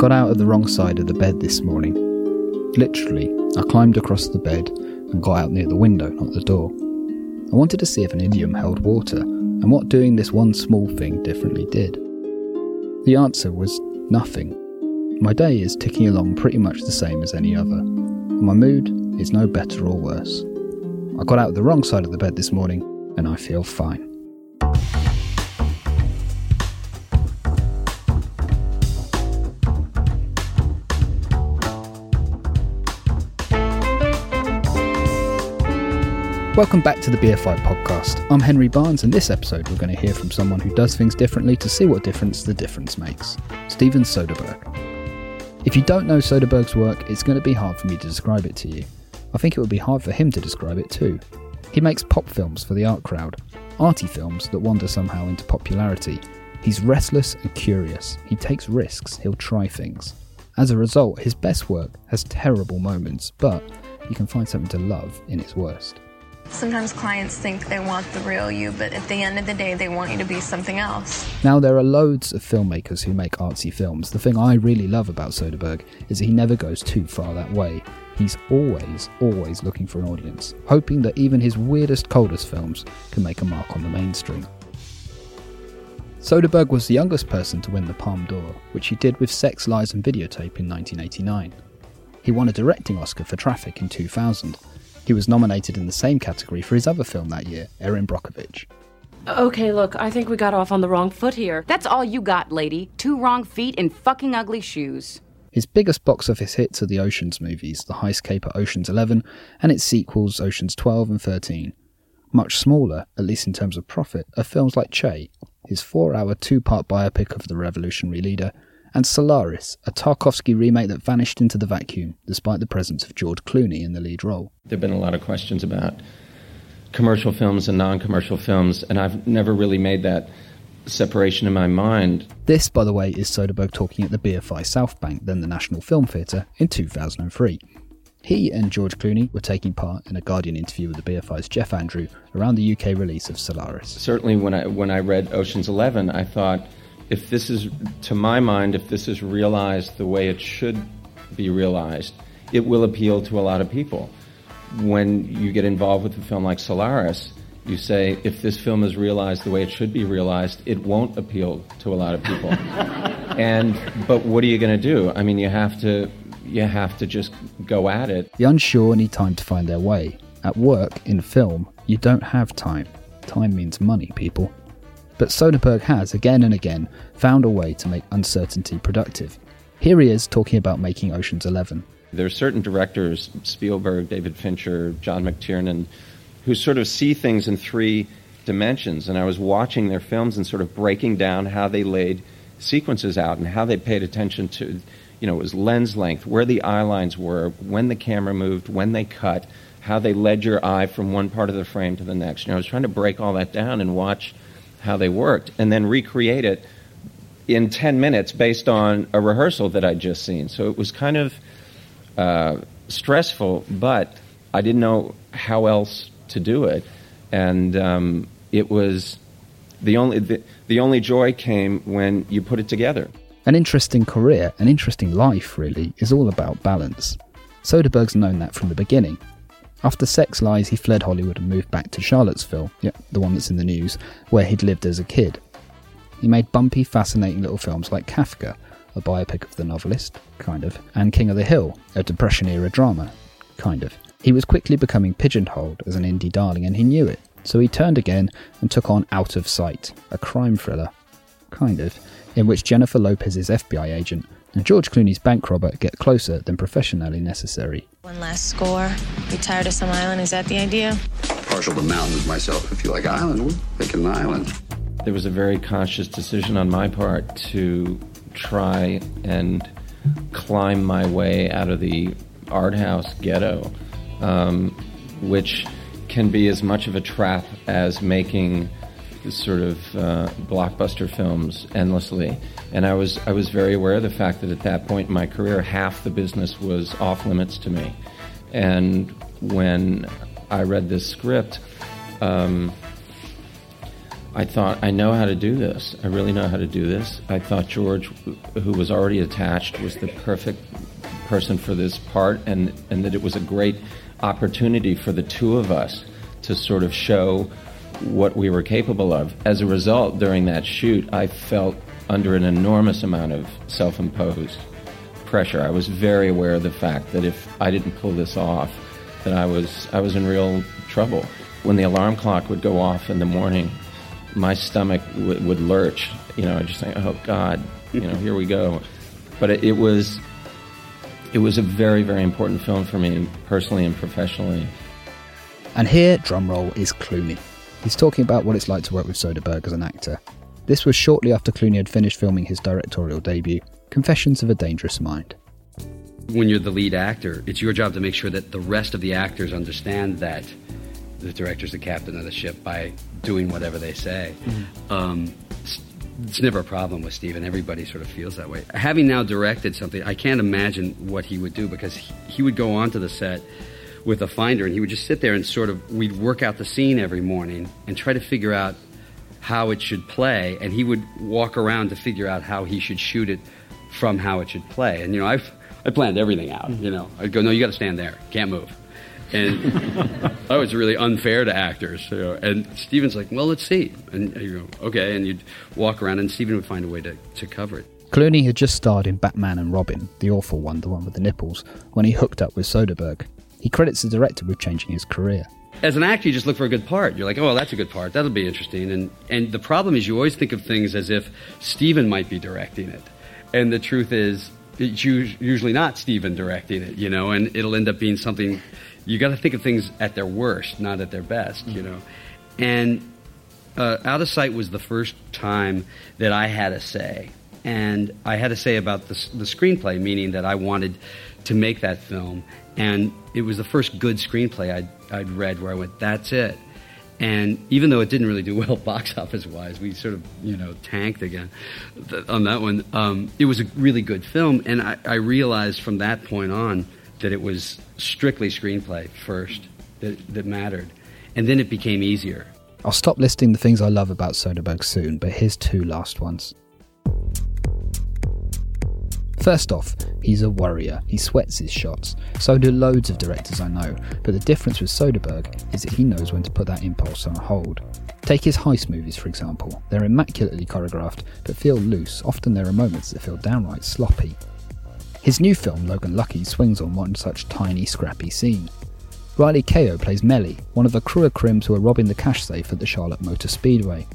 Got out of the wrong side of the bed this morning. Literally, I climbed across the bed and got out near the window, not the door. I wanted to see if an idiom held water and what doing this one small thing differently did. The answer was nothing. My day is ticking along pretty much the same as any other, and my mood is no better or worse. I got out of the wrong side of the bed this morning and I feel fine. Welcome back to the BFI podcast. I'm Henry Barnes, and this episode we're going to hear from someone who does things differently to see what difference the difference makes Steven Soderbergh. If you don't know Soderbergh's work, it's going to be hard for me to describe it to you. I think it would be hard for him to describe it too. He makes pop films for the art crowd, arty films that wander somehow into popularity. He's restless and curious. He takes risks, he'll try things. As a result, his best work has terrible moments, but you can find something to love in its worst. Sometimes clients think they want the real you, but at the end of the day, they want you to be something else. Now, there are loads of filmmakers who make artsy films. The thing I really love about Soderbergh is that he never goes too far that way. He's always, always looking for an audience, hoping that even his weirdest, coldest films can make a mark on the mainstream. Soderbergh was the youngest person to win the Palme d'Or, which he did with Sex, Lies and Videotape in 1989. He won a directing Oscar for Traffic in 2000. He was nominated in the same category for his other film that year, Erin Brockovich. Okay, look, I think we got off on the wrong foot here. That's all you got, lady. Two wrong feet in fucking ugly shoes. His biggest box office hits are the Oceans movies, the heist caper Oceans 11, and its sequels Oceans 12 and 13. Much smaller, at least in terms of profit, are films like Che, his four hour two part biopic of the revolutionary leader, and Solaris, a Tarkovsky remake that vanished into the vacuum despite the presence of George Clooney in the lead role. There have been a lot of questions about commercial films and non commercial films, and I've never really made that separation in my mind. This, by the way, is Soderbergh talking at the BFI South Bank, then the National Film Theatre, in 2003. He and George Clooney were taking part in a Guardian interview with the BFI's Geoff Andrew around the UK release of Solaris. Certainly, when I when I read Ocean's Eleven, I thought, if this is, to my mind, if this is realized the way it should be realized, it will appeal to a lot of people. When you get involved with a film like Solaris, you say, if this film is realized the way it should be realized, it won't appeal to a lot of people. and but what are you going to do? I mean, you have to you have to just go at it. The unsure need time to find their way. At work, in film, you don't have time. Time means money, people. But Soderbergh has, again and again, found a way to make uncertainty productive. Here he is talking about making Ocean's Eleven. There are certain directors, Spielberg, David Fincher, John McTiernan, who sort of see things in three dimensions. And I was watching their films and sort of breaking down how they laid sequences out and how they paid attention to, you know, it was lens length, where the eye lines were, when the camera moved, when they cut, how they led your eye from one part of the frame to the next. You know, I was trying to break all that down and watch how they worked and then recreate it in 10 minutes based on a rehearsal that I'd just seen. So it was kind of uh, stressful, but I didn't know how else to do it. And um, it was the only, the, the only joy came when you put it together. An interesting career, an interesting life, really, is all about balance. Soderbergh's known that from the beginning. After Sex Lies, he fled Hollywood and moved back to Charlottesville, yeah, the one that's in the news, where he'd lived as a kid. He made bumpy, fascinating little films like Kafka, a biopic of the novelist, kind of, and King of the Hill, a Depression era drama, kind of. He was quickly becoming pigeonholed as an indie darling and he knew it, so he turned again and took on Out of Sight, a crime thriller, kind of, in which Jennifer Lopez's FBI agent and George Clooney's bank robber get closer than professionally necessary. One last score. Retire to some island. Is that the idea? Partial to mountains myself. If you like island, we're thinking an island. There was a very conscious decision on my part to try and climb my way out of the art house ghetto, um, which can be as much of a trap as making sort of uh, blockbuster films endlessly. And I was I was very aware of the fact that at that point in my career, half the business was off limits to me. And when I read this script, um, I thought, I know how to do this. I really know how to do this. I thought George, who was already attached, was the perfect person for this part, and, and that it was a great opportunity for the two of us to sort of show what we were capable of. As a result, during that shoot, I felt under an enormous amount of self imposed pressure. I was very aware of the fact that if I didn't pull this off, that I was, I was in real trouble. When the alarm clock would go off in the morning, my stomach w- would lurch. You know, I just think, oh God, you know, here we go. But it, it was, it was a very, very important film for me, personally and professionally. And here, drumroll, is Clooney. He's talking about what it's like to work with Soderbergh as an actor. This was shortly after Clooney had finished filming his directorial debut, Confessions of a Dangerous Mind. When you're the lead actor, it's your job to make sure that the rest of the actors understand that the director's the captain of the ship by doing whatever they say. Mm-hmm. Um, it's, it's, never a problem with Steven. Everybody sort of feels that way. Having now directed something, I can't imagine what he would do because he, he would go onto the set with a finder and he would just sit there and sort of, we'd work out the scene every morning and try to figure out how it should play. And he would walk around to figure out how he should shoot it from how it should play. And, you know, I've, I planned everything out. You know, I'd go, no, you got to stand there, can't move and that was really unfair to actors. You know? And Steven's like, well, let's see. And you go, okay. And you'd walk around, and Steven would find a way to, to cover it. Clooney had just starred in Batman and Robin, the awful one, the one with the nipples, when he hooked up with Soderbergh. He credits the director with changing his career. As an actor, you just look for a good part. You're like, oh, well, that's a good part. That'll be interesting. And, and the problem is, you always think of things as if Steven might be directing it. And the truth is, it's usually not Steven directing it, you know, and it'll end up being something you got to think of things at their worst, not at their best, mm-hmm. you know. And uh, Out of Sight was the first time that I had a say, and I had a say about the, the screenplay, meaning that I wanted to make that film, and it was the first good screenplay I'd, I'd read where I went, "That's it." And even though it didn't really do well box office wise, we sort of, you know, tanked again on that one. Um, it was a really good film, and I, I realized from that point on that it was strictly screenplay first that, that mattered. And then it became easier. I'll stop listing the things I love about Soderbergh soon, but here's two last ones. First off, he's a warrior. He sweats his shots. So do loads of directors I know, but the difference with Soderbergh is that he knows when to put that impulse on hold. Take his heist movies, for example. They're immaculately choreographed, but feel loose. Often there are moments that feel downright sloppy. His new film, Logan Lucky, swings on one such tiny, scrappy scene. Riley Keough plays Mellie, one of the crew of crims who are robbing the cash safe at the Charlotte Motor Speedway.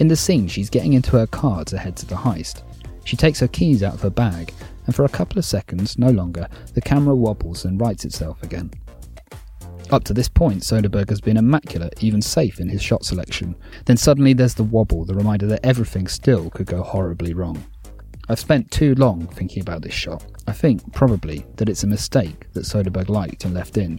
In the scene, she's getting into her car to head to the heist. She takes her keys out of her bag, and for a couple of seconds, no longer, the camera wobbles and rights itself again. Up to this point, Soderbergh has been immaculate, even safe in his shot selection. Then suddenly there's the wobble, the reminder that everything still could go horribly wrong. I've spent too long thinking about this shot. I think, probably, that it's a mistake that Soderbergh liked and left in.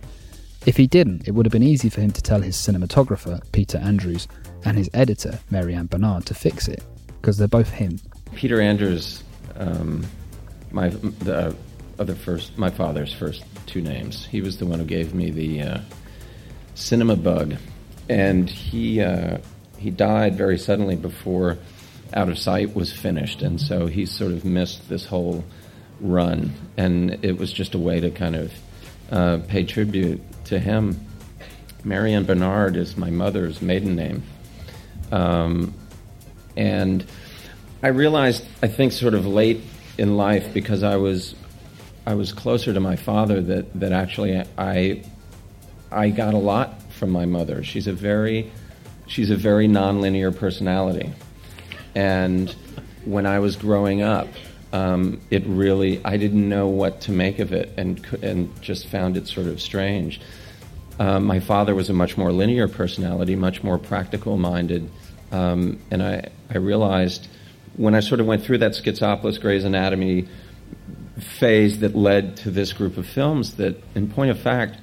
If he didn't, it would have been easy for him to tell his cinematographer, Peter Andrews, and his editor, Mary Ann Bernard, to fix it, because they're both him. Peter Andrews, um, my the other first, my father's first two names. He was the one who gave me the uh, cinema bug, and he uh, he died very suddenly before out of Sight was finished, and so he sort of missed this whole run, and it was just a way to kind of uh, pay tribute to him. Mary Ann Bernard is my mother's maiden name. Um, and I realized, I think, sort of late in life, because I was, I was closer to my father, that, that actually I, I got a lot from my mother. She's a very, she's a very nonlinear personality. And when I was growing up, um, it really, I didn't know what to make of it and, and just found it sort of strange. Um, my father was a much more linear personality, much more practical minded. Um, and I, I realized when I sort of went through that Schizopolis Gray's Anatomy phase that led to this group of films that, in point of fact,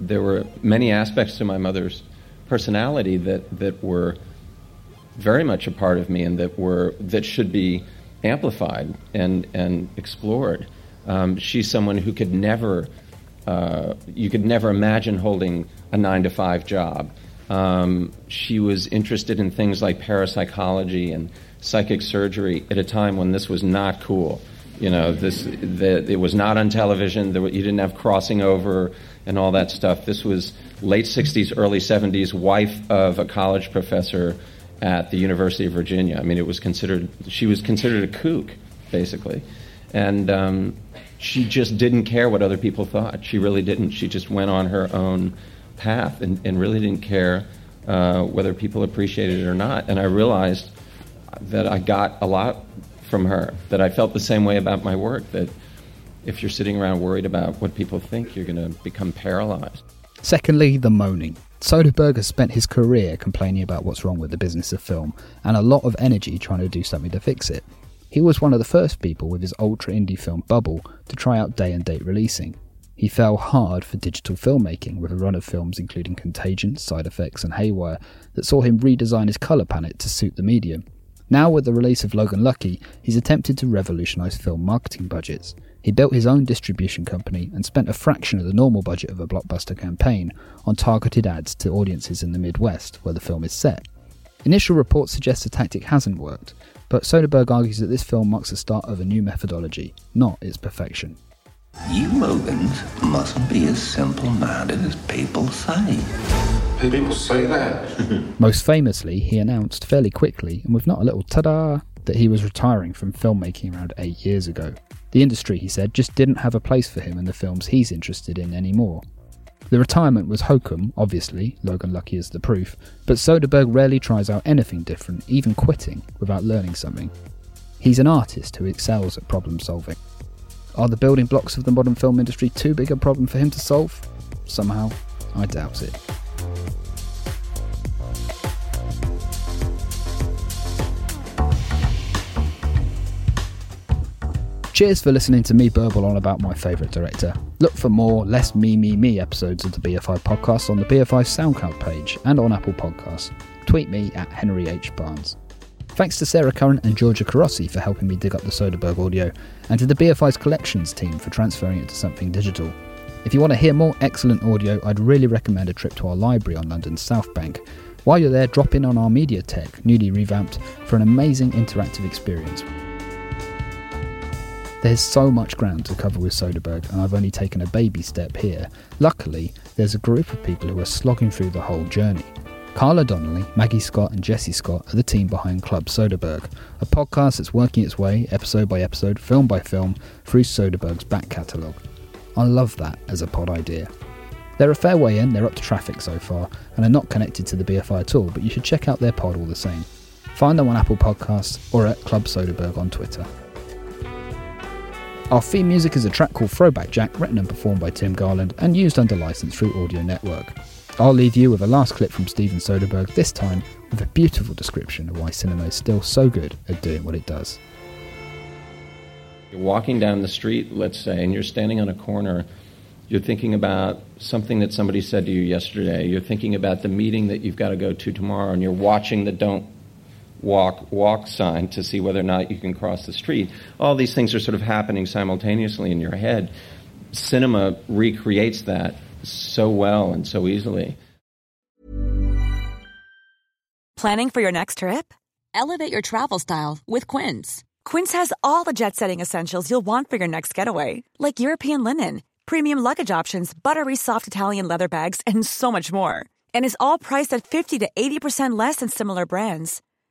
there were many aspects to my mother's personality that, that were very much a part of me and that were that should be amplified and and explored. Um, she's someone who could never uh, you could never imagine holding a nine to five job. Um, she was interested in things like parapsychology and psychic surgery at a time when this was not cool. You know, this the, it was not on television. There, you didn't have crossing over and all that stuff. This was late '60s, early '70s. Wife of a college professor at the University of Virginia. I mean, it was considered she was considered a kook, basically, and um, she just didn't care what other people thought. She really didn't. She just went on her own path and, and really didn't care uh, whether people appreciated it or not. And I realized that I got a lot from her. That I felt the same way about my work. That if you're sitting around worried about what people think, you're going to become paralyzed. Secondly, the moaning. Soderbergh has spent his career complaining about what's wrong with the business of film and a lot of energy trying to do something to fix it. He was one of the first people with his ultra indie film Bubble to try out day and date releasing. He fell hard for digital filmmaking with a run of films including Contagion, Side Effects, and Haywire that saw him redesign his colour palette to suit the medium. Now, with the release of Logan Lucky, he's attempted to revolutionise film marketing budgets. He built his own distribution company and spent a fraction of the normal budget of a blockbuster campaign on targeted ads to audiences in the Midwest, where the film is set. Initial reports suggest the tactic hasn't worked, but Soderbergh argues that this film marks the start of a new methodology, not its perfection. You Logans mustn't be as simple minded as people say. People say that. Most famously, he announced fairly quickly, and with not a little ta da, that he was retiring from filmmaking around eight years ago. The industry, he said, just didn't have a place for him in the films he's interested in anymore. The retirement was hokum, obviously, Logan Lucky is the proof, but Soderbergh rarely tries out anything different, even quitting, without learning something. He's an artist who excels at problem solving. Are the building blocks of the modern film industry too big a problem for him to solve? Somehow, I doubt it. Cheers for listening to me burble on about my favourite director. Look for more less me me me episodes of the BFI podcast on the BFI SoundCloud page and on Apple Podcasts. Tweet me at Henry H. Barnes. Thanks to Sarah Curran and Georgia Carossi for helping me dig up the Soderbergh audio, and to the BFI's collections team for transferring it to something digital. If you want to hear more excellent audio, I'd really recommend a trip to our library on London's South Bank. While you're there, drop in on our Mediatheque, newly revamped, for an amazing interactive experience. There's so much ground to cover with Soderbergh, and I've only taken a baby step here. Luckily, there's a group of people who are slogging through the whole journey. Carla Donnelly, Maggie Scott, and Jesse Scott are the team behind Club Soderbergh, a podcast that's working its way, episode by episode, film by film, through Soderbergh's back catalogue. I love that as a pod idea. They're a fair way in, they're up to traffic so far, and are not connected to the BFI at all, but you should check out their pod all the same. Find them on Apple Podcasts or at Club Soderbergh on Twitter. Our theme music is a track called Throwback Jack, written and performed by Tim Garland and used under license through Audio Network. I'll leave you with a last clip from Steven Soderbergh, this time with a beautiful description of why cinema is still so good at doing what it does. You're walking down the street, let's say, and you're standing on a corner. You're thinking about something that somebody said to you yesterday. You're thinking about the meeting that you've got to go to tomorrow, and you're watching the don't walk walk sign to see whether or not you can cross the street. All these things are sort of happening simultaneously in your head. Cinema recreates that so well and so easily. Planning for your next trip? Elevate your travel style with Quince. Quince has all the jet-setting essentials you'll want for your next getaway, like European linen premium luggage options, buttery soft Italian leather bags, and so much more. And is all priced at 50 to 80% less than similar brands.